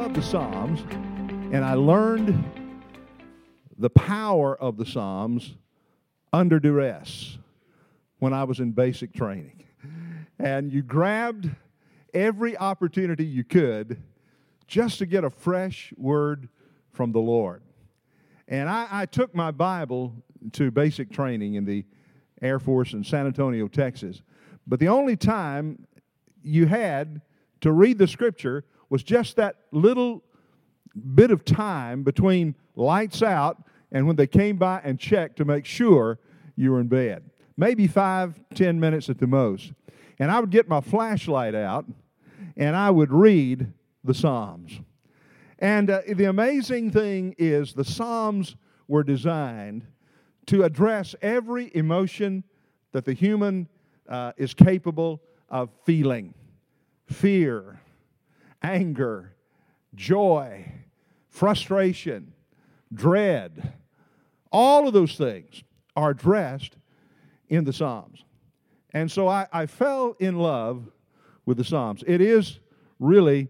love the Psalms, and I learned the power of the Psalms under duress when I was in basic training. And you grabbed every opportunity you could just to get a fresh word from the Lord. And I, I took my Bible to basic training in the Air Force in San Antonio, Texas. But the only time you had to read the scripture was just that little bit of time between lights out and when they came by and checked to make sure you were in bed. Maybe five, ten minutes at the most. And I would get my flashlight out and I would read the Psalms. And uh, the amazing thing is, the Psalms were designed to address every emotion that the human uh, is capable of feeling fear, anger, joy, frustration, dread. All of those things are addressed in the Psalms. And so I, I fell in love with the Psalms. It is really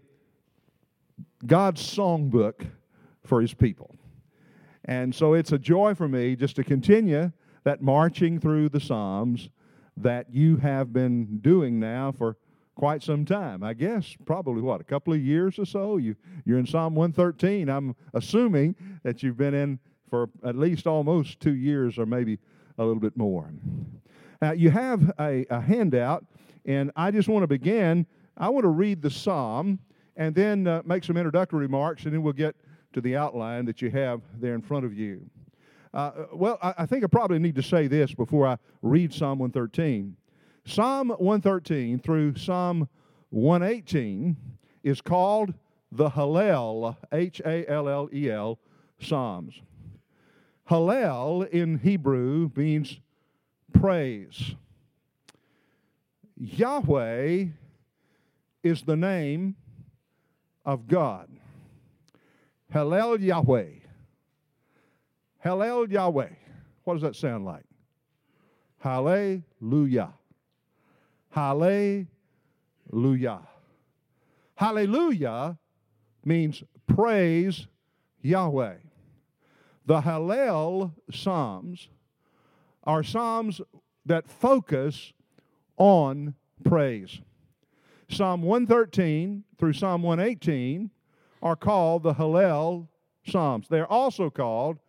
God's songbook for his people. And so it's a joy for me just to continue that marching through the Psalms that you have been doing now for quite some time. I guess probably what, a couple of years or so? You, you're in Psalm 113. I'm assuming that you've been in for at least almost two years or maybe a little bit more. Now, you have a, a handout, and I just want to begin. I want to read the Psalm and then uh, make some introductory remarks, and then we'll get to the outline that you have there in front of you. Uh, well, I, I, think I probably need to say this before I read Psalm 113. Psalm 113 through Psalm 118 is called the Hallel, H A L L E L, Psalms. Hallel in Hebrew means praise. Yahweh is the name of God. Hallel Yahweh. Hallel Yahweh. What does that sound like? Hallelujah. Hallelujah. Hallelujah means praise Yahweh. The Hallel Psalms are Psalms that focus on praise. Psalm 113 through Psalm 118 are called the Hallel Psalms. They're also called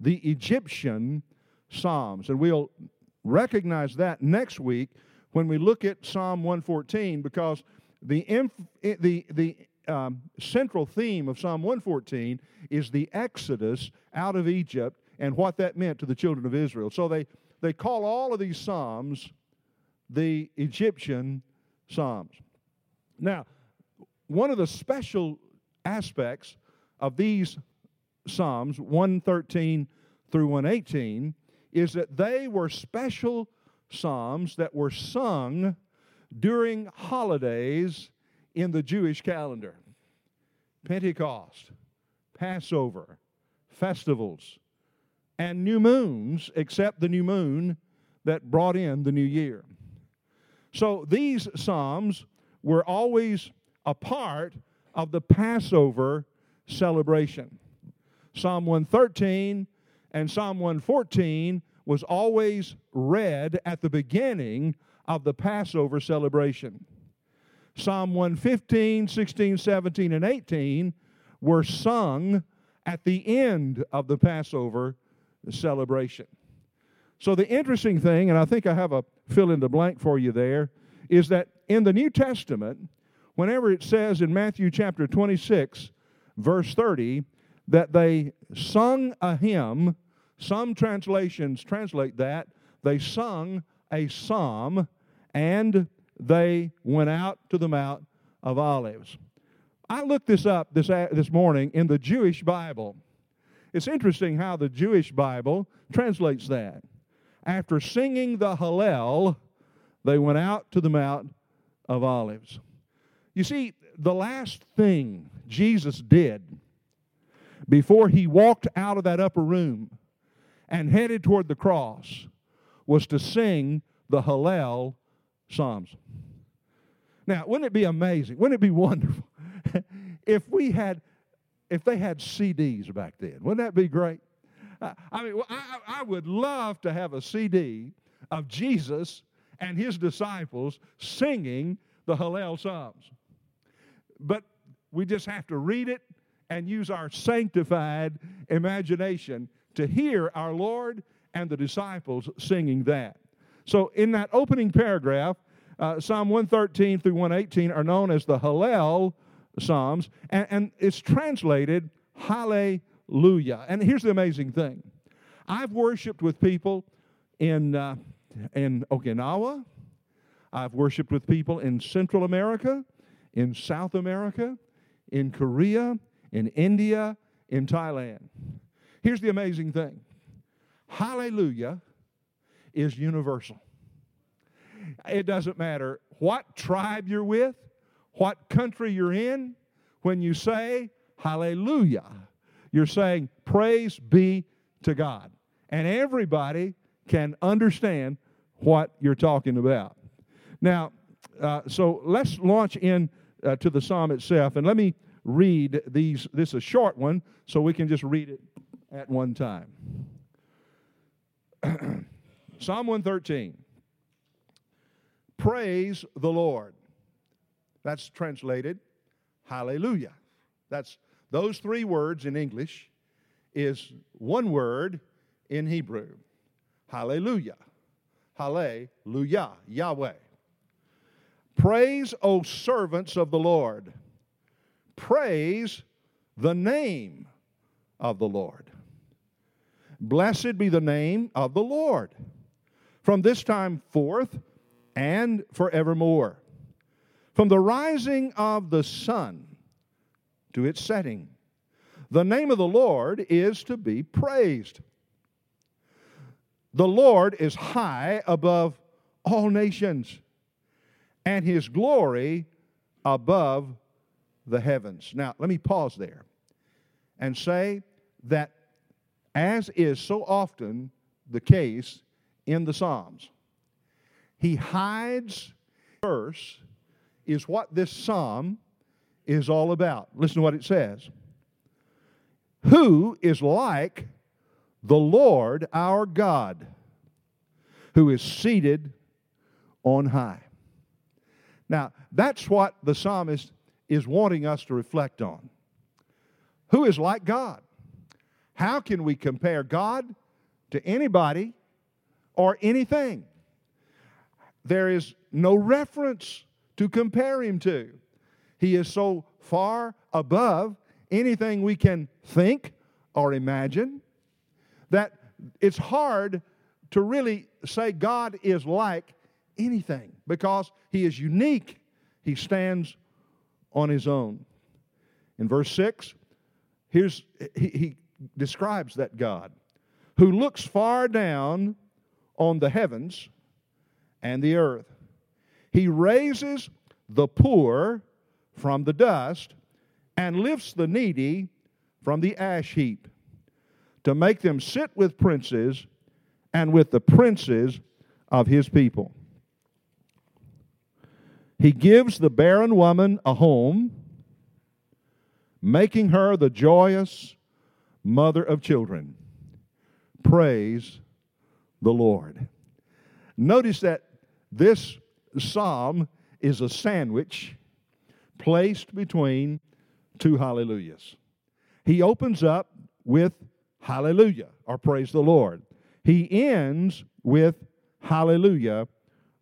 the Egyptian Psalms. And we'll recognize that next week when we look at Psalm 114 because the, inf- the, the um, central theme of Psalm 114 is the exodus out of Egypt and what that meant to the children of Israel. So they, they call all of these Psalms the Egyptian Psalms. Now, one of the special aspects of these Psalms, 113 through 118, is that they were special Psalms that were sung during holidays in the Jewish calendar Pentecost, Passover, festivals, and new moons, except the new moon that brought in the new year. So these Psalms were always a part of the Passover celebration. Psalm 113 and Psalm 114 was always read at the beginning of the Passover celebration. Psalm 115, 16, 17, and 18 were sung at the end of the Passover celebration. So, the interesting thing, and I think I have a fill in the blank for you there, is that in the New Testament, whenever it says in Matthew chapter 26, verse 30, that they sung a hymn, some translations translate that, they sung a psalm and they went out to the Mount of Olives. I looked this up this, this morning in the Jewish Bible. It's interesting how the Jewish Bible translates that. After singing the Hallel, they went out to the Mount of Olives. You see, the last thing Jesus did before he walked out of that upper room and headed toward the cross was to sing the Hallel Psalms. Now, wouldn't it be amazing? Wouldn't it be wonderful if we had if they had CDs back then. Wouldn't that be great? I mean, I, I would love to have a CD of Jesus and his disciples singing the Hallel Psalms. But we just have to read it and use our sanctified imagination to hear our Lord and the disciples singing that. So, in that opening paragraph, uh, Psalm 113 through 118 are known as the Hallel Psalms, and, and it's translated Hallelujah. And here's the amazing thing I've worshiped with people in, uh, in Okinawa, I've worshiped with people in Central America, in South America, in Korea, in India, in Thailand. Here's the amazing thing Hallelujah is universal. It doesn't matter what tribe you're with, what country you're in, when you say hallelujah, you're saying praise be to God. And everybody can understand what you're talking about. Now, uh, so let's launch in uh, to the psalm itself, and let me read these. This is a short one, so we can just read it at one time. psalm 113. Praise the Lord. That's translated hallelujah. That's those three words in English is one word in Hebrew. Hallelujah. Hallelujah. Yahweh. Praise, O servants of the Lord. Praise the name of the Lord. Blessed be the name of the Lord from this time forth and forevermore. From the rising of the sun to its setting, the name of the Lord is to be praised. The Lord is high above all nations, and his glory above the heavens. Now, let me pause there and say that, as is so often the case in the Psalms, he hides verse is what this psalm is all about. Listen to what it says. Who is like the Lord our God, who is seated on high? Now, that's what the psalmist is wanting us to reflect on. Who is like God? How can we compare God to anybody or anything? there is no reference to compare him to. He is so far above anything we can think or imagine that it's hard to really say God is like anything because he is unique. He stands on his own. In verse 6, here's he, he describes that God who looks far down on the heavens and the earth. He raises the poor from the dust and lifts the needy from the ash heap to make them sit with princes and with the princes of his people. He gives the barren woman a home, making her the joyous mother of children. Praise the Lord. Notice that this psalm is a sandwich placed between two hallelujahs. He opens up with hallelujah or praise the Lord. He ends with hallelujah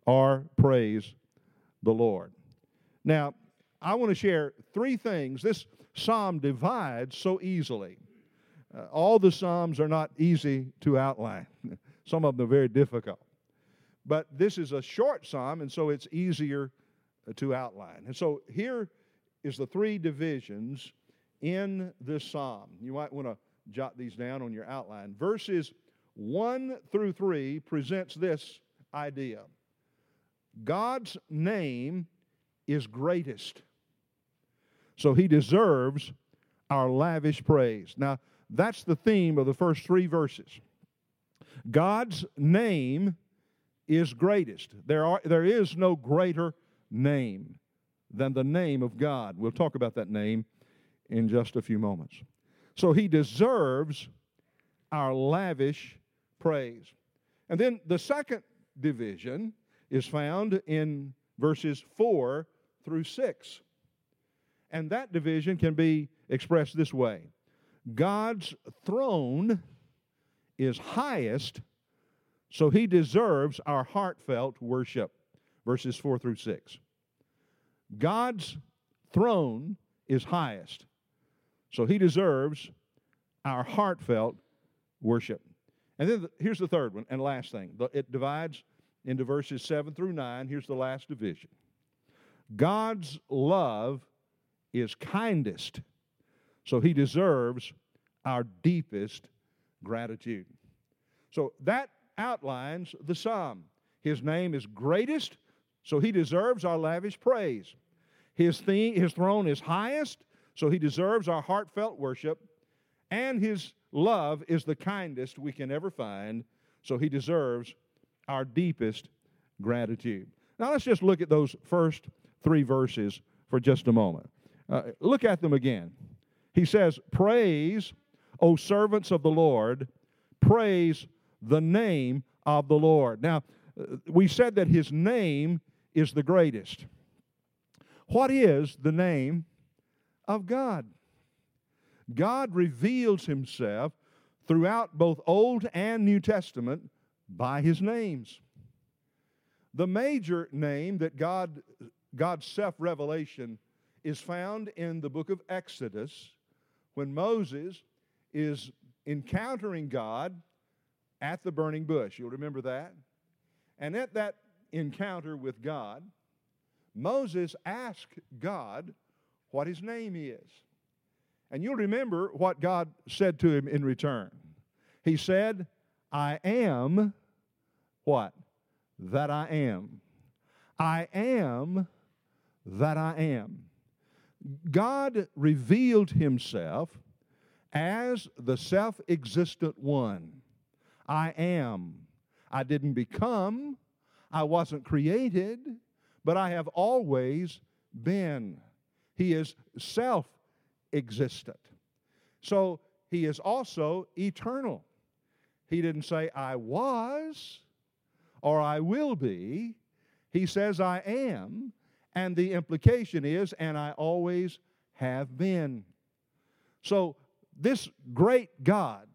or praise the Lord. Now, I want to share three things. This psalm divides so easily. Uh, all the psalms are not easy to outline, some of them are very difficult. But this is a short psalm, and so it's easier uh, to outline. And so here is the three divisions in this psalm. You might want to jot these down on your outline. Verses 1 through 3 presents this idea God's name is greatest. So he deserves our lavish praise. Now, that's the theme of the first three verses. God's name is greatest. There, are, there is no greater name than the name of God. We'll talk about that name in just a few moments. So he deserves our lavish praise. And then the second division is found in verses 4 through 6. And that division can be expressed this way God's throne is highest, so he deserves our heartfelt worship. Verses 4 through 6. God's throne is highest, so he deserves our heartfelt worship. And then the, here's the third one and last thing. It divides into verses 7 through 9. Here's the last division God's love is kindest, so he deserves our deepest gratitude. So that outlines the psalm. His name is greatest, so he deserves our lavish praise. His, theme, his throne is highest, so he deserves our heartfelt worship. And his love is the kindest we can ever find, so he deserves our deepest gratitude. Now let's just look at those first three verses for just a moment. Uh, look at them again. He says, Praise, O servants of the Lord, praise the name of the Lord. Now, uh, we said that his name is the greatest. What is the name of God? God reveals himself throughout both Old and New Testament by his names. The major name that God God's self-revelation is found in the book of Exodus when Moses is encountering God at the burning bush. You'll remember that. And at that encounter with God, Moses asked God what his name is. And you'll remember what God said to him in return. He said, I am what? That I am. I am that I am. God revealed himself as the self existent one. I am. I didn't become, I wasn't created, but I have always been. He is self existent. So he is also eternal. He didn't say, I was or I will be. He says, I am. And the implication is, and I always have been. So this great God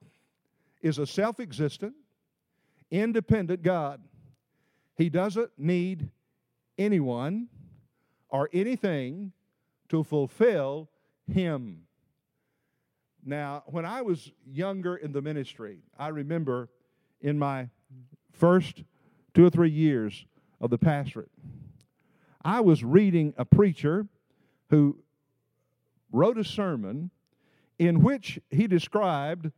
is a self existent, independent God. He doesn't need anyone or anything to fulfill Him. Now, when I was younger in the ministry, I remember in my first two or three years of the pastorate, I was reading a preacher who wrote a sermon in which he described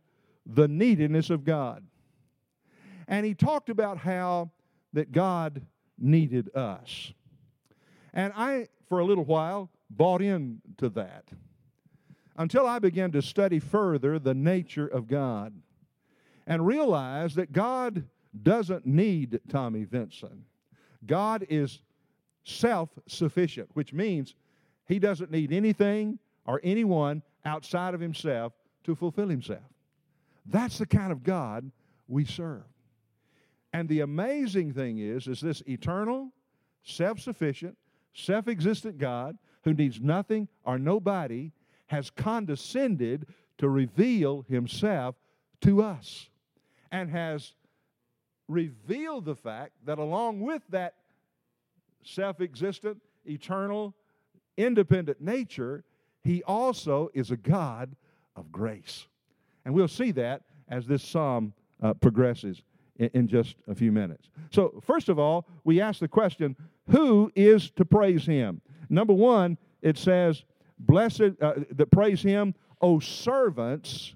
the neediness of God. And he talked about how that God needed us. And I, for a little while, bought into that until I began to study further the nature of God and realized that God doesn't need Tommy Vinson. God is self sufficient, which means he doesn't need anything or anyone outside of himself to fulfill himself. That's the kind of God we serve. And the amazing thing is, is this eternal, self-sufficient, self-existent God who needs nothing or nobody has condescended to reveal himself to us and has revealed the fact that along with that self-existent, eternal, independent nature, he also is a God of grace. And we'll see that as this psalm uh, progresses in, in just a few minutes. So, first of all, we ask the question who is to praise him? Number one, it says, Blessed, uh, that praise him, O servants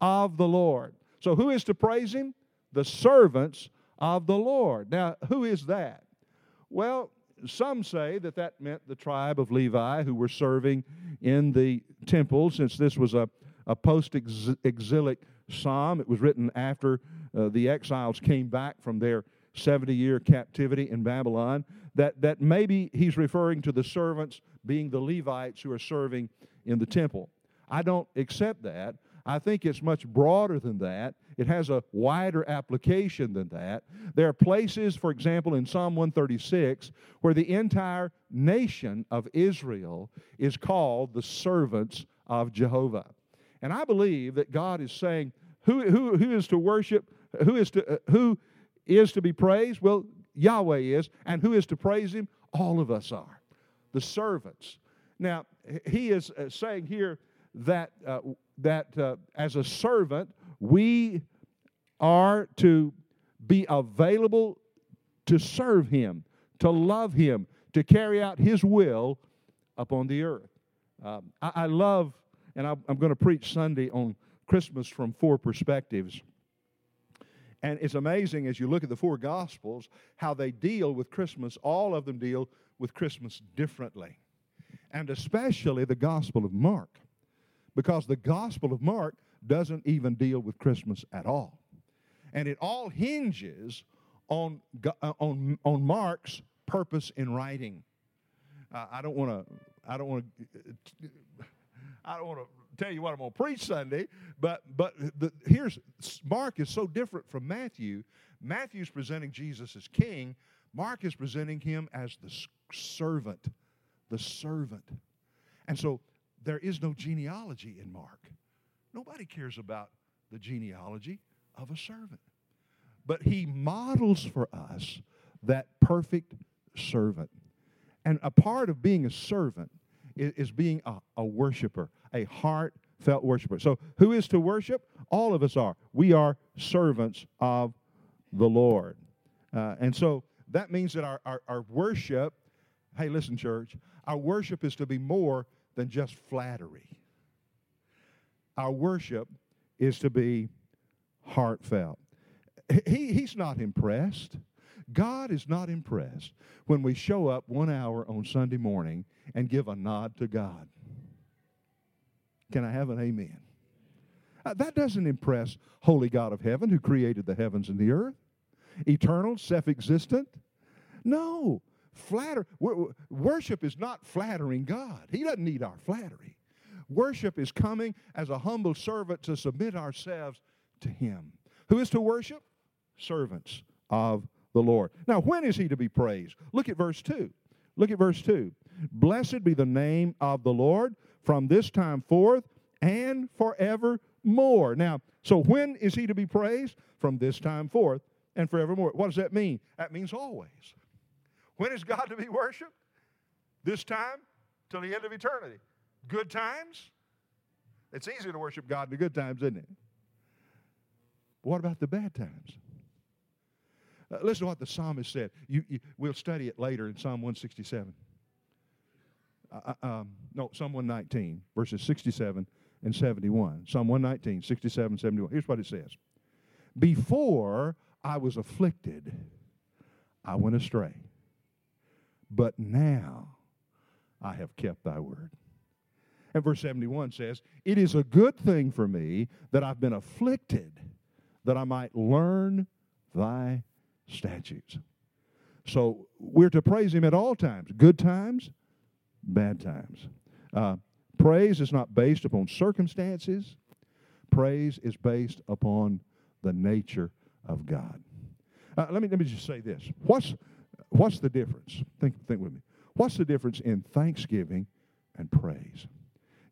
of the Lord. So, who is to praise him? The servants of the Lord. Now, who is that? Well, some say that that meant the tribe of Levi who were serving in the temple, since this was a, a post exilic psalm. It was written after uh, the exiles came back from their 70 year captivity in Babylon. That, that maybe he's referring to the servants being the Levites who are serving in the temple. I don't accept that. I think it's much broader than that. It has a wider application than that. There are places, for example, in Psalm 136, where the entire nation of Israel is called the servants of Jehovah. And I believe that God is saying, who, who, who is to worship? Who is to, uh, who is to be praised? Well, Yahweh is. And who is to praise Him? All of us are. The servants. Now, he is uh, saying here that, uh, that uh, as a servant, we are to be available to serve Him, to love Him, to carry out His will upon the earth. Um, I, I, love, and I, I'm going to preach Sunday on Christmas from four perspectives. And it's amazing as you look at the four Gospels how they deal with Christmas. All of them deal with Christmas differently. And especially the Gospel of Mark because the Gospel of Mark doesn't even deal with Christmas at all. And it all hinges on, uh, on, on Mark's purpose in writing. Uh, I don't want to. I don't want to. I don't want to tell you what I'm going to preach Sunday, but but the, here's Mark is so different from Matthew. Matthew's presenting Jesus as king. Mark is presenting him as the servant, the servant. And so there is no genealogy in Mark. Nobody cares about the genealogy of a servant. But he models for us that perfect servant. And a part of being a servant is, is being a, a worshiper, a heartfelt worshiper. So, who is to worship? All of us are. We are servants of the Lord. Uh, and so that means that our, our, our worship, hey, listen, church, our worship is to be more than just flattery. Our worship is to be heartfelt. He, he's not impressed. God is not impressed when we show up one hour on Sunday morning and give a nod to God. Can I have an amen? Uh, that doesn't impress Holy God of heaven who created the heavens and the earth, eternal, self existent. No, Flatter, worship is not flattering God. He doesn't need our flattery. Worship is coming as a humble servant to submit ourselves to Him. Who is to worship? Servants of the Lord. Now, when is He to be praised? Look at verse 2. Look at verse 2. Blessed be the name of the Lord from this time forth and forevermore. Now, so when is He to be praised? From this time forth and forevermore. What does that mean? That means always. When is God to be worshiped? This time till the end of eternity. Good times? It's easy to worship God in the good times, isn't it? What about the bad times? Uh, listen to what the psalmist said. You, you, we'll study it later in Psalm 167. Uh, uh, um, no, Psalm 119, verses 67 and 71. Psalm 119, 67, 71. Here's what it says Before I was afflicted, I went astray but now I have kept thy word. And verse 71 says, It is a good thing for me that I've been afflicted, that I might learn thy statutes. So we're to praise him at all times good times, bad times. Uh, praise is not based upon circumstances, praise is based upon the nature of God. Uh, let, me, let me just say this. What's, What's the difference? Think, think with me. What's the difference in thanksgiving and praise?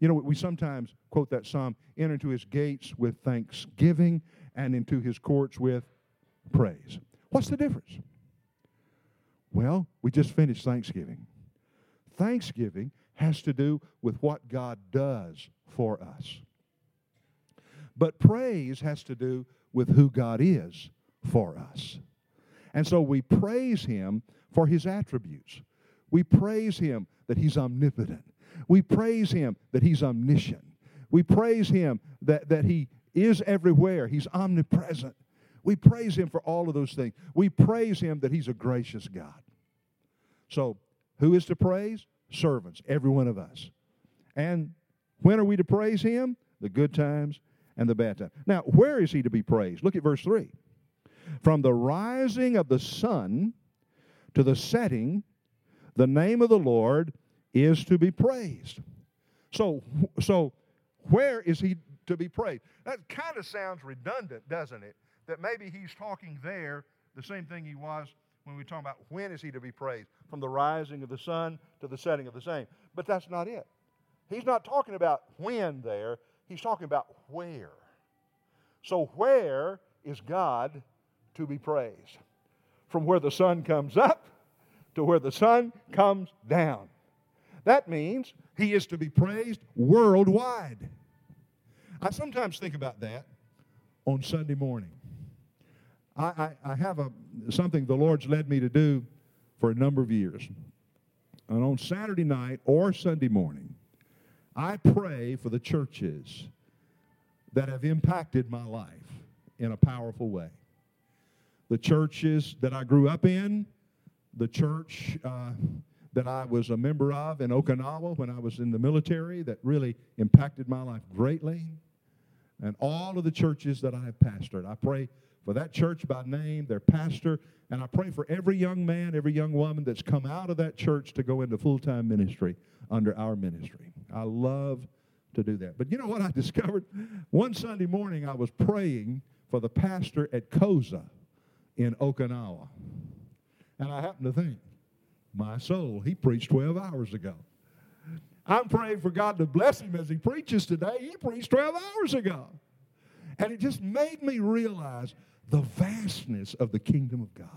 You know, we sometimes quote that psalm enter into his gates with thanksgiving and into his courts with praise. What's the difference? Well, we just finished Thanksgiving. Thanksgiving has to do with what God does for us. But praise has to do with who God is for us. And so we praise him for his attributes. We praise him that he's omnipotent. We praise him that he's omniscient. We praise him that, that he is everywhere. He's omnipresent. We praise him for all of those things. We praise him that he's a gracious God. So, who is to praise? Servants, every one of us. And when are we to praise him? The good times and the bad times. Now, where is he to be praised? Look at verse 3. From the rising of the sun to the setting, the name of the Lord is to be praised. So, so where is he to be praised? That kind of sounds redundant, doesn't it? That maybe he's talking there the same thing he was when we talk about when is he to be praised, from the rising of the sun to the setting of the same. But that's not it. He's not talking about when there, he's talking about where. So, where is God to be praised? From where the sun comes up to where the sun comes down. That means he is to be praised worldwide. I sometimes think about that on Sunday morning. I, I, I, have a, something the Lord's led me to do for a number of years. And on Saturday night or Sunday morning, I pray for the churches that have impacted my life in a powerful way. The churches that I grew up in, the church uh, that I was a member of in Okinawa when I was in the military that really impacted my life greatly, and all of the churches that I have pastored. I pray for that church by name, their pastor, and I pray for every young man, every young woman that's come out of that church to go into full time ministry under our ministry. I love to do that. But you know what I discovered? One Sunday morning, I was praying for the pastor at Koza in Okinawa. And I happened to think, my soul, he preached 12 hours ago. I'm praying for God to bless him as he preaches today. He preached 12 hours ago. And it just made me realize the vastness of the kingdom of God.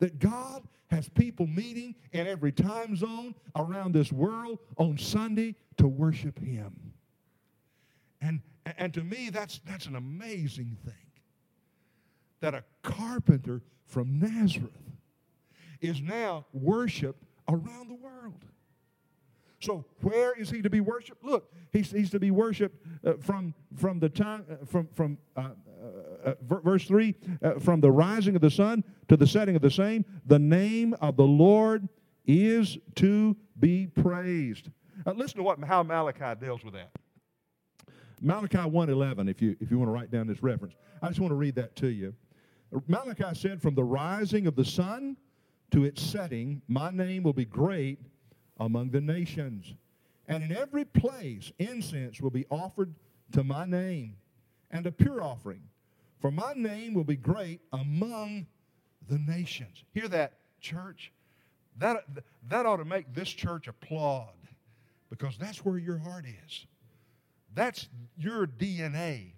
That God has people meeting in every time zone around this world on Sunday to worship Him. And, and to me, that's, that's an amazing thing. That a carpenter from Nazareth is now worshiped around the world. So where is he to be worshipped? Look, he's, he's to be worshipped uh, from, from the time, uh, from, from uh, uh, uh verse 3, uh, from the rising of the sun to the setting of the same, the name of the Lord is to be praised. listen to what, how Malachi deals with that. Malachi 1.11, if you, if you want to write down this reference. I just want to read that to you. Malachi said, from the rising of the sun to its setting, my name will be great among the nations. And in every place, incense will be offered to my name, and a pure offering. For my name will be great among the nations. Hear that, church? That, that ought to make this church applaud because that's where your heart is. That's your DNA.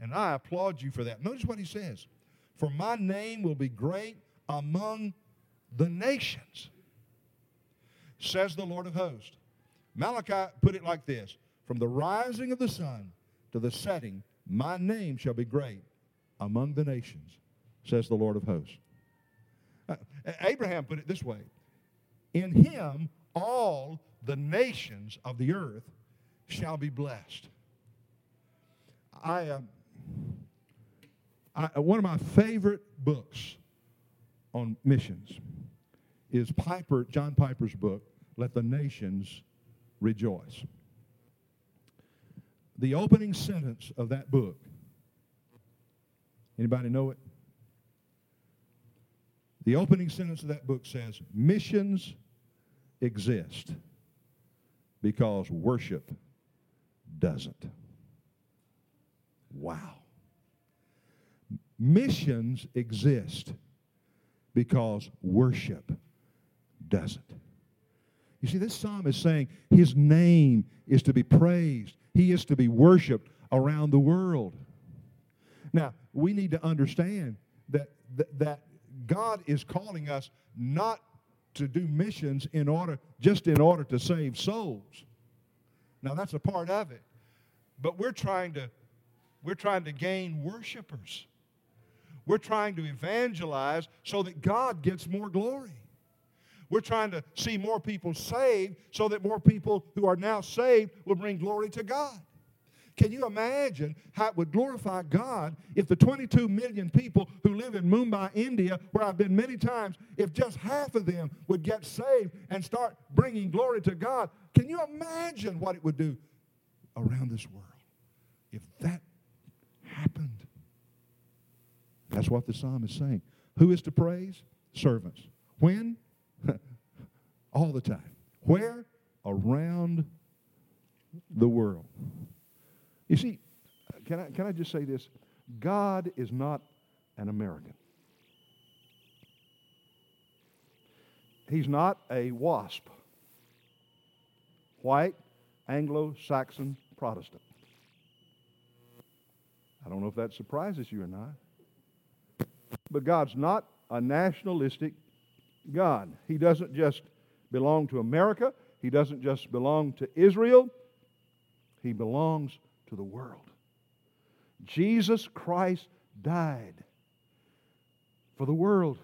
And I applaud you for that. Notice what he says For my name will be great among the nations says the Lord of hosts. Malachi put it like this From the rising of the sun to the setting, my name shall be great among the nations, says the Lord of hosts. Uh, Abraham put it this way In him all the nations of the earth shall be blessed. I, uh, I, one of my favorite books on missions is Piper, John Piper's book, Let the Nations Rejoice. The opening sentence of that book, anybody know it? The opening sentence of that book says, Missions exist because worship doesn't. Wow. Missions exist because worship doesn't. You see, this psalm is saying his name is to be praised, he is to be worshiped around the world. Now, we need to understand that, that, that God is calling us not to do missions in order just in order to save souls. Now that's a part of it. But we're trying to we're trying to gain worshipers. We're trying to evangelize so that God gets more glory. We're trying to see more people saved so that more people who are now saved will bring glory to God. Can you imagine how it would glorify God if the 22 million people who live in Mumbai, India, where I've been many times, if just half of them would get saved and start bringing glory to God? Can you imagine what it would do around this world if that happened? That's what the psalm is saying. Who is to praise? Servants. When? All the time. Where? Around the world. You see, can I, can I just say this? God is not an American. He's not a WASP, white, Anglo Saxon Protestant. I don't know if that surprises you or not. But God's not a nationalistic God. He doesn't just belong to America, He doesn't just belong to Israel, He belongs to the world. Jesus Christ died for the world,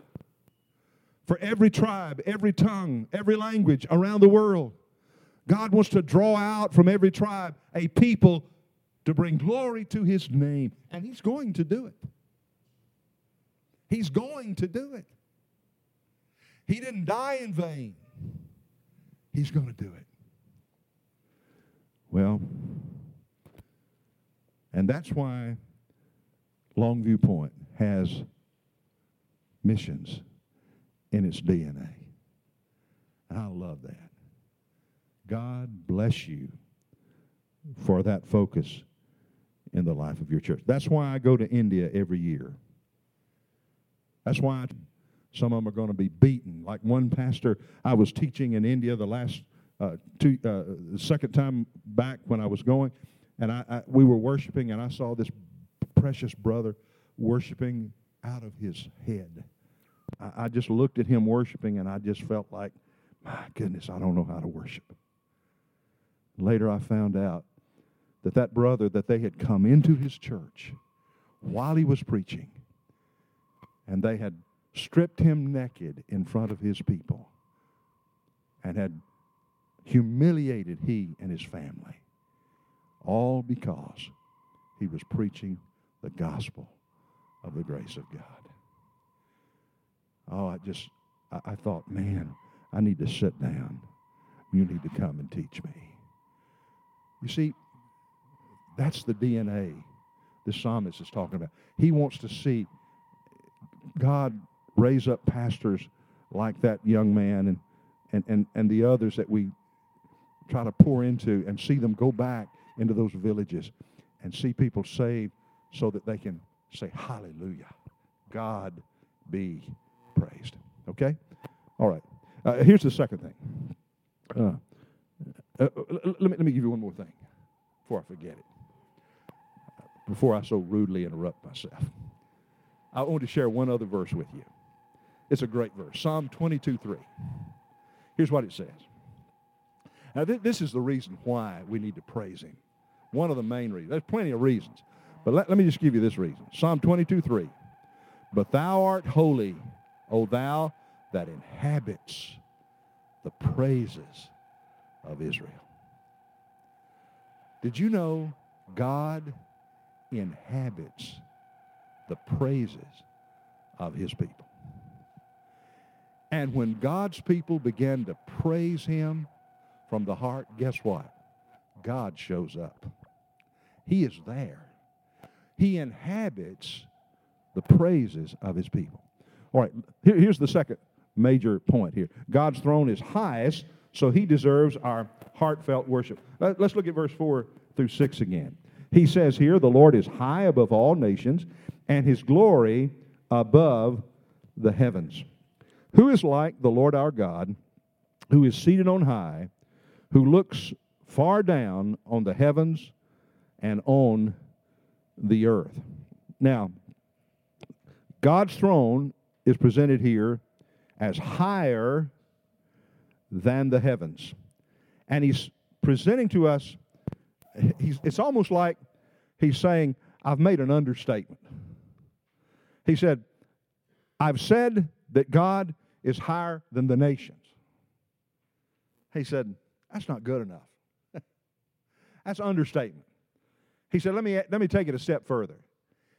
for every tribe, every tongue, every language around the world. God wants to draw out from every tribe a people to bring glory to his name, and he's going to do it. He's going to do it. He didn't die in vain. He's going to do it. Well, and that's why Longview Point has missions in its DNA. And I love that. God bless you for that focus in the life of your church. That's why I go to India every year. That's why I, some of them are going to be beaten. Like one pastor, I was teaching in India the last uh, two, uh, the second time back when I was going, and I, I, we were worshiping, and I saw this precious brother worshiping out of his head. I, I just looked at him worshiping, and I just felt like, my goodness, I don't know how to worship. Later, I found out that that brother that they had come into his church while he was preaching, and they had stripped him naked in front of his people, and had humiliated he and his family, all because he was preaching the gospel of the grace of God. Oh, I just, I, I thought, man, I need to sit down. You need to come and teach me. You see, that's the DNA the psalmist is talking about. He wants to see God raise up pastors like that young man and, and, and, and the others that we try to pour into and see them go back into those villages and see people saved so that they can say, Hallelujah. God be praised. Okay? All right. Uh, here's the second thing. Uh, uh, let, me, let me give you one more thing before I forget it, before I so rudely interrupt myself. I want to share one other verse with you. It's a great verse Psalm 22 3. Here's what it says. Now, th- this is the reason why we need to praise Him. One of the main reasons. There's plenty of reasons. But let, let me just give you this reason Psalm 22 3. But thou art holy, O thou that inhabits the praises of Israel. Did you know God inhabits the praises of his people? And when God's people began to praise him from the heart, guess what? God shows up. He is there. He inhabits the praises of his people. All right, here, here's the second major point here God's throne is highest, so he deserves our heartfelt worship. Uh, let's look at verse 4 through 6 again. He says here, The Lord is high above all nations, and his glory above the heavens. Who is like the Lord our God, who is seated on high, who looks far down on the heavens and on the earth? Now, God's throne is presented here as higher than the heavens. And he's presenting to us, it's almost like he's saying, I've made an understatement. He said, I've said that God is higher than the nations. He said, That's not good enough. That's understatement. He said, let me, let me take it a step further.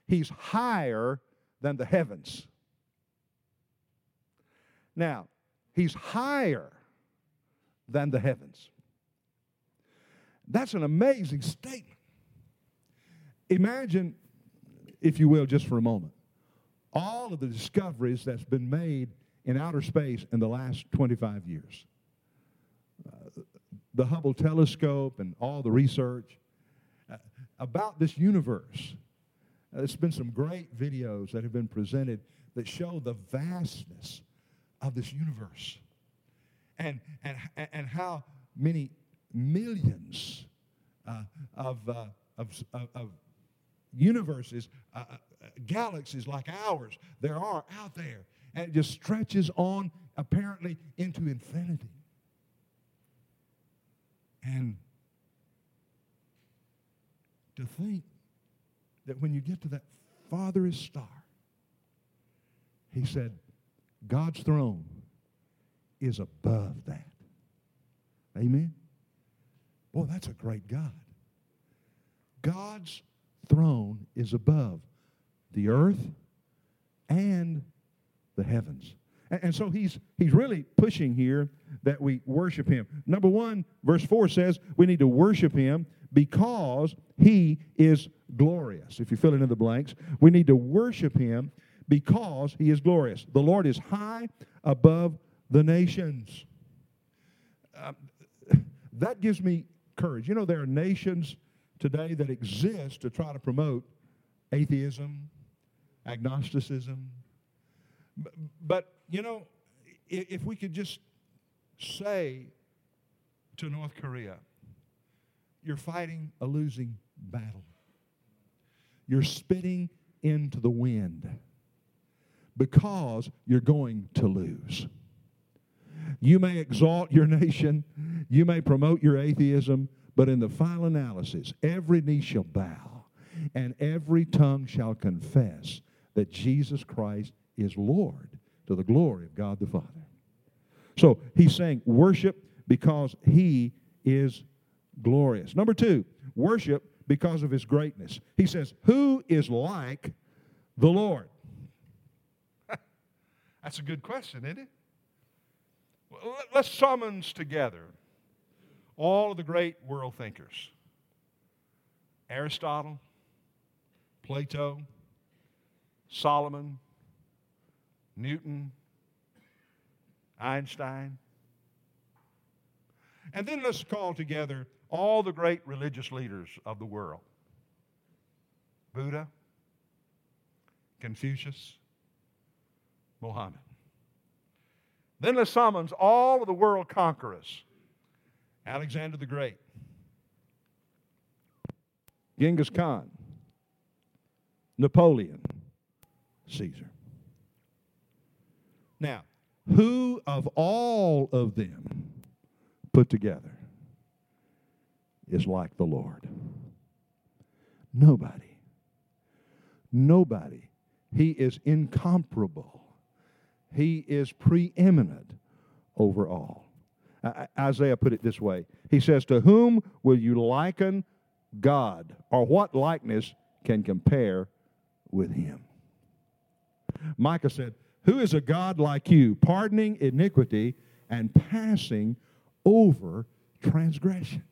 He's higher than the heavens. Now, he's higher than the heavens. That's an amazing statement. Imagine, if you will, just for a moment, all of the discoveries that's been made in outer space in the last 25 years. Uh, the Hubble telescope and all the research uh, about this universe. Uh, there's been some great videos that have been presented that show the vastness of this universe and, and, and how many millions uh, of, uh, of, of, universes, uh, uh, galaxies like ours, there are out there. And it just stretches on apparently into infinity. And to think that when you get to that farthest star, he said, God's throne is above that. Amen? Boy, that's a great God. God's throne is above the earth and the heavens. And, and, so he's, he's really pushing here that we worship him. Number one, verse 4 says we need to worship him because he is glorious. If you fill in the blanks, we need to worship him because he is glorious. The Lord is high above the nations. Uh, that gives me courage. You know, there are nations today that exist to try to promote atheism, agnosticism. But, you know, if we could just say to North Korea, you're fighting a losing battle. You're spitting into the wind because you're going to lose. You may exalt your nation, you may promote your atheism, but in the final analysis, every knee shall bow and every tongue shall confess that Jesus Christ is Lord to the glory of God the Father. So he's saying, worship because he is glorious. Number two, worship because of his greatness. He says, Who is like the Lord? That's a good question, isn't it? Let's summons together all of the great world thinkers Aristotle, Plato, Solomon, Newton, Einstein. And then let's call together all the great religious leaders of the world Buddha, Confucius, Mohammed. Then let's summons all of the world conquerors Alexander the Great, Genghis Khan, Napoleon, Caesar. Now, who of all of them put together is like the Lord? Nobody. Nobody. He is incomparable. He is preeminent over all. Isaiah put it this way He says, To whom will you liken God, or what likeness can compare with him? Micah said, Who is a God like you, pardoning iniquity and passing over transgression?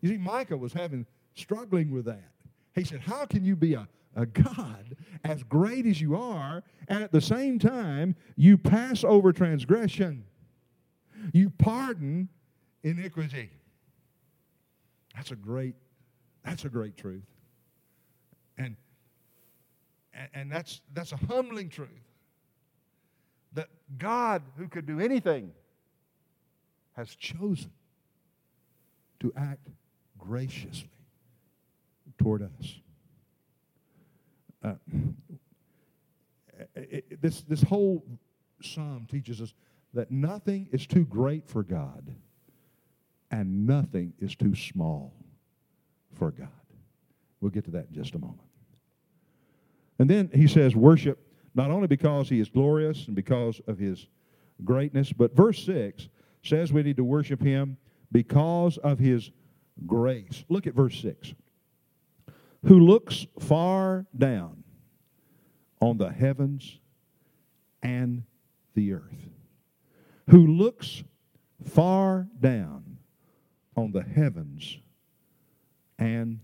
You see, Micah was having struggling with that. He said, How can you be a, a God as great as you are, and at the same time you pass over transgression? You pardon iniquity. That's a great, that's a great truth. And and that's that's a humbling truth. That God, who could do anything, has chosen to act graciously toward us. Uh, it, this, this whole psalm teaches us that nothing is too great for God and nothing is too small for God. We'll get to that in just a moment. And then he says, worship not only because he is glorious and because of his greatness, but verse 6 says we need to worship him because of his grace. Look at verse 6. Who looks far down on the heavens and the earth who looks far down on the heavens and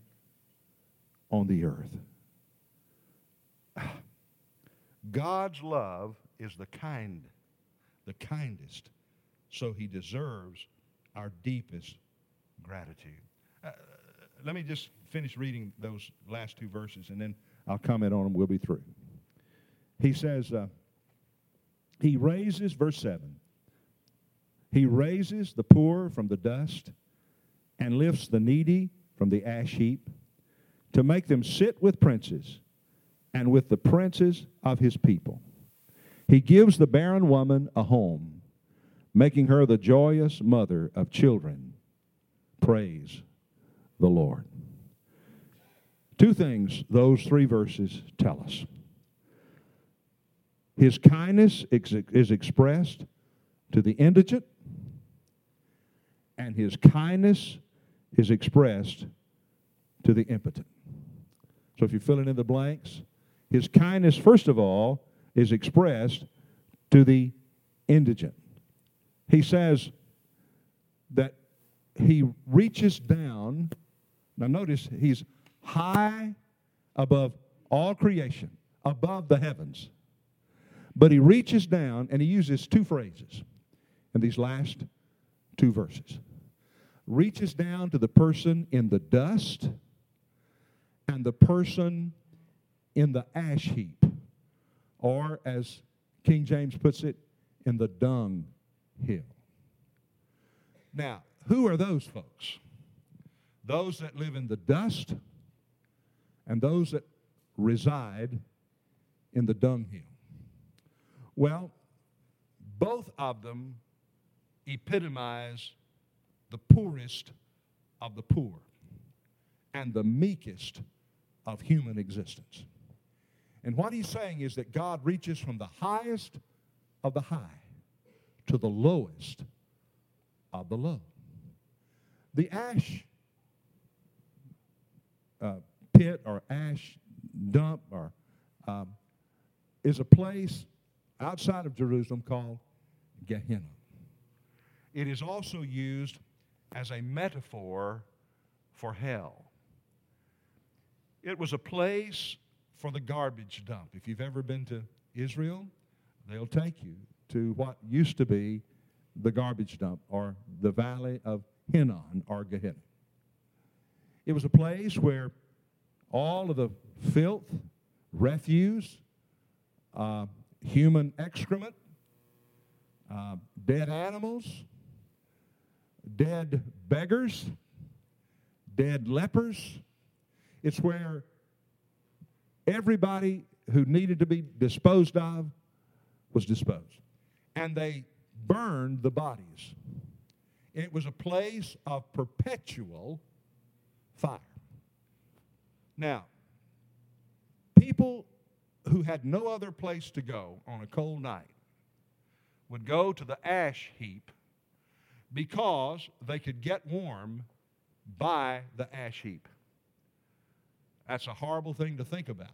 on the earth. God's love is the kind, the kindest, so he deserves our deepest gratitude. Uh, let me just finish reading those last two verses and then I'll comment on them. We'll be through. He says, uh, He raises, verse 7, He raises the poor from the dust and lifts the needy from the ash heap to make them sit with princes and with the princes of his people. He gives the barren woman a home, making her the joyous mother of children. Praise the Lord. Two things those three verses tell us. His kindness is expressed to the indigent, and his kindness is expressed to the impotent. So if you're filling in the blanks, his kindness, first of all, is expressed to the indigent. He says that he reaches down. Now, notice he's high above all creation, above the heavens. But he reaches down and he uses two phrases in these last two verses reaches down to the person in the dust and the person in the ash heap, or as King James puts it, in the dung hill. Now, who are those folks? Those that live in the dust and those that reside in the dunghill. Well, both of them epitomize the poorest of the poor and the meekest of human existence. And what he's saying is that God reaches from the highest of the high to the lowest of the low. The ash uh, pit or ash dump or um, is a place outside of Jerusalem called Gehenna. It is also used as a metaphor for hell. It was a place for the garbage dump. If you've ever been to Israel, they'll take you to what used to be the garbage dump or the valley of Hinnom or Gehenna. It was a place where all of the filth, refuse, uh, human excrement, uh, dead animals, dead beggars, dead lepers. It's where everybody who needed to be disposed of was disposed. And they burned the bodies. It was a place of perpetual fire. Now, people who had no other place to go on a cold night would go to the ash heap because they could get warm by the ash heap. That's a horrible thing to think about.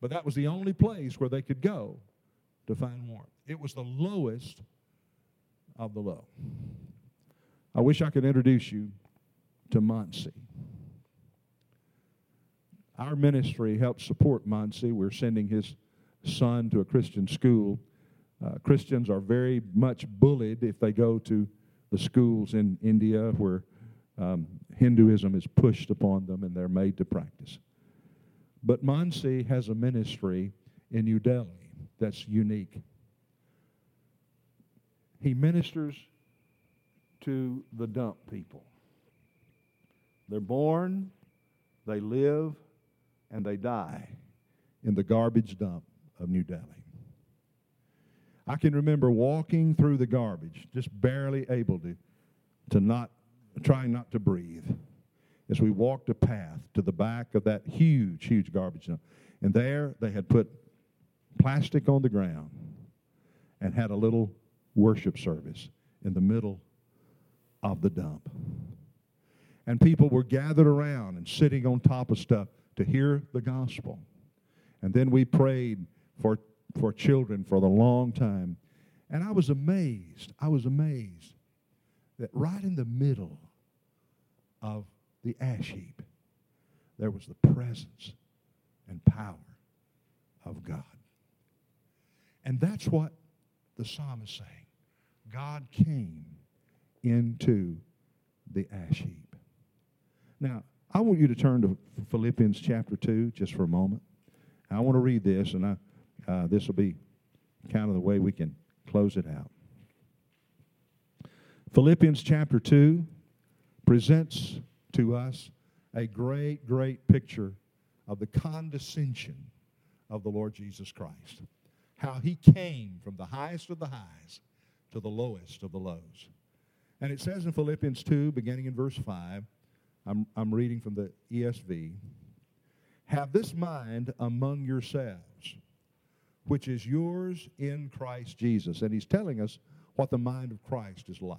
But that was the only place where they could go to find warmth. It was the lowest of the low. I wish I could introduce you to Muncie. Our ministry helps support Muncie. We're sending his son to a Christian school. Uh, Christians are very much bullied if they go to the schools in India where um, Hinduism is pushed upon them and they're made to practice. But Mansi has a ministry in New Delhi that's unique. He ministers to the dump people. They're born, they live, and they die in the garbage dump of New Delhi. I can remember walking through the garbage, just barely able to, to not, trying not to breathe, as we walked a path to the back of that huge, huge garbage dump. And there they had put plastic on the ground and had a little worship service in the middle of the dump. And people were gathered around and sitting on top of stuff to hear the gospel. And then we prayed for, for children for the long time. And I was amazed. I was amazed that right in the middle of the ash heap, there was the presence and power of God. And that's what the psalm is saying. God came into the ash heap. Now, I want you to turn to Philippians chapter 2 just for a moment. I want to read this, and I, uh, this will be kind of the way we can close it out. Philippians chapter 2 presents to us a great, great picture of the condescension of the Lord Jesus Christ. How he came from the highest of the highs to the lowest of the lows. And it says in Philippians 2, beginning in verse 5, I'm, I'm reading from the ESV Have this mind among yourselves, which is yours in Christ Jesus. And he's telling us what the mind of Christ is like.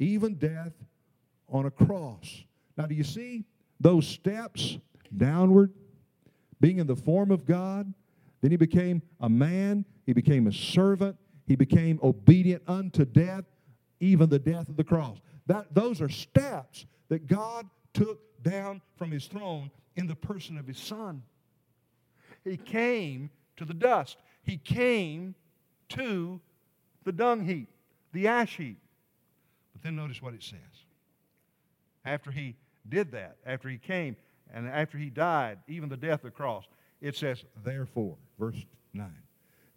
even death on a cross. Now, do you see those steps downward? Being in the form of God, then he became a man, he became a servant, he became obedient unto death, even the death of the cross. That, those are steps that God took down from his throne in the person of his son. He came to the dust. He came to the dung heap, the ash heap. But then notice what it says. After he did that, after he came, and after he died, even the death of the cross, it says, therefore, verse 9,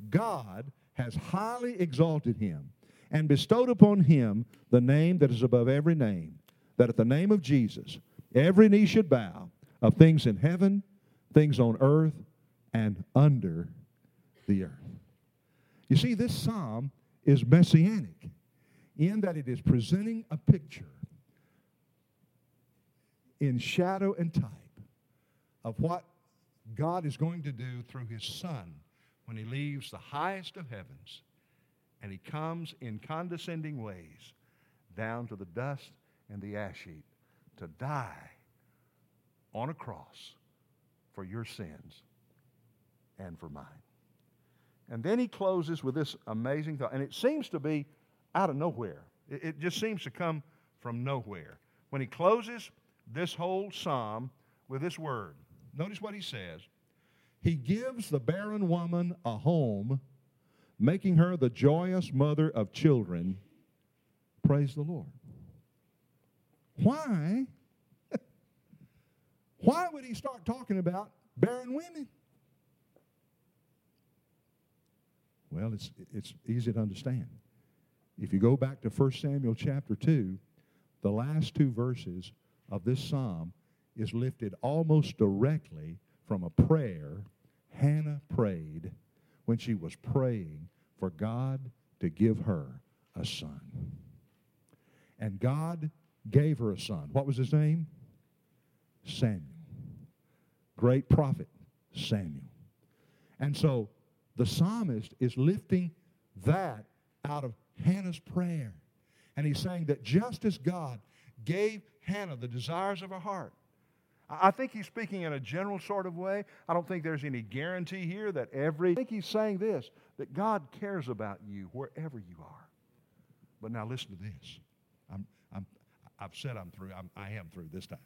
God has highly exalted him and bestowed upon him the name that is above every name, that at the name of Jesus every knee should bow of things in heaven, things on earth, and under the earth. You see, this psalm is messianic in that it is presenting a picture in shadow and type of what God is going to do through his Son when he leaves the highest of heavens and he comes in condescending ways down to the dust and the ash heap to die on a cross for your sins and for mine. And then he closes with this amazing thought, and it seems to be out of nowhere. It, it just seems to come from nowhere. When he closes this whole psalm with this word, notice what he says he gives the barren woman a home, making her the joyous mother of children. Praise the Lord. Why? Why would he start talking about barren women? Well, it's, it's easy to understand. If you go back to 1 Samuel chapter 2, the last two verses of this psalm is lifted almost directly from a prayer Hannah prayed when she was praying for God to give her a son. And God gave her a son. What was his name? Samuel. Great prophet, Samuel. And so the psalmist is lifting that out of Hannah's prayer. And he's saying that just as God gave Hannah the desires of her heart, I think he's speaking in a general sort of way. I don't think there's any guarantee here that every. I think he's saying this that God cares about you wherever you are. But now listen to this. I'm, I'm, I've said I'm through. I'm, I am through this time.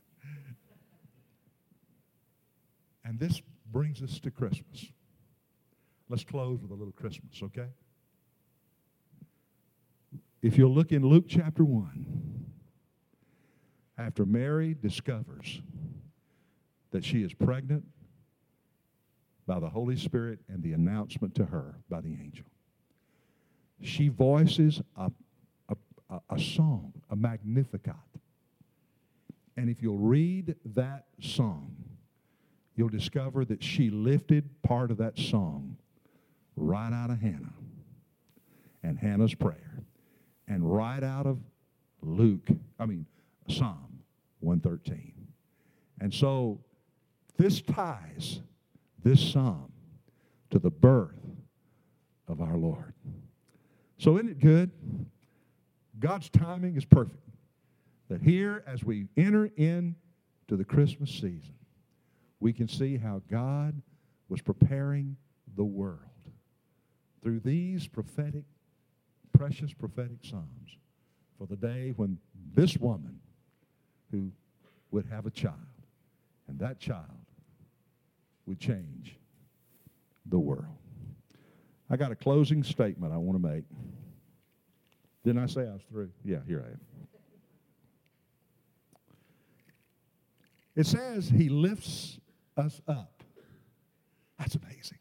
And this brings us to Christmas. Let's close with a little Christmas, okay? If you'll look in Luke chapter 1, after Mary discovers that she is pregnant by the Holy Spirit and the announcement to her by the angel. She voices a, a, a song, a Magnificat. And if you'll read that song, you'll discover that she lifted part of that song right out of Hannah and Hannah's prayer and right out of Luke, I mean, Psalm 113. And so this ties this psalm to the birth of our Lord. So, isn't it good? God's timing is perfect. that here, as we enter into the Christmas season, we can see how God was preparing the world through these prophetic, precious prophetic Psalms for the day when this woman who would have a child, and that child would change the world. I got a closing statement I want to make. Didn't I say I was through? Yeah, here I am. It says he lifts us up. That's amazing.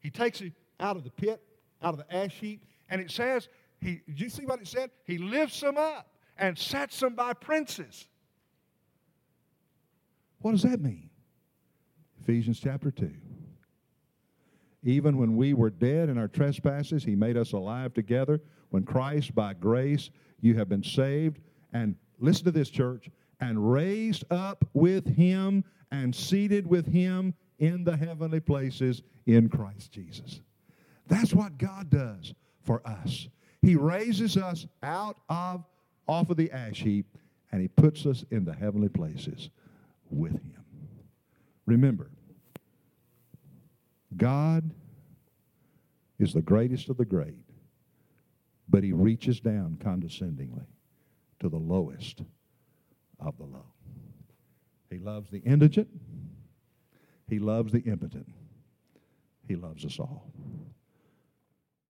He takes you out of the pit, out of the ash heap, and it says, he, did you see what it said? He lifts them up and sets them by princes. What does that mean? Ephesians chapter 2. Even when we were dead in our trespasses, he made us alive together. When Christ, by grace, you have been saved. And listen to this, church, and raised up with him and seated with him in the heavenly places in Christ Jesus. That's what God does for us. He raises us out of off of the ash heap and he puts us in the heavenly places with him. Remember, God is the greatest of the great, but he reaches down condescendingly to the lowest of the low. He loves the indigent. He loves the impotent. He loves us all.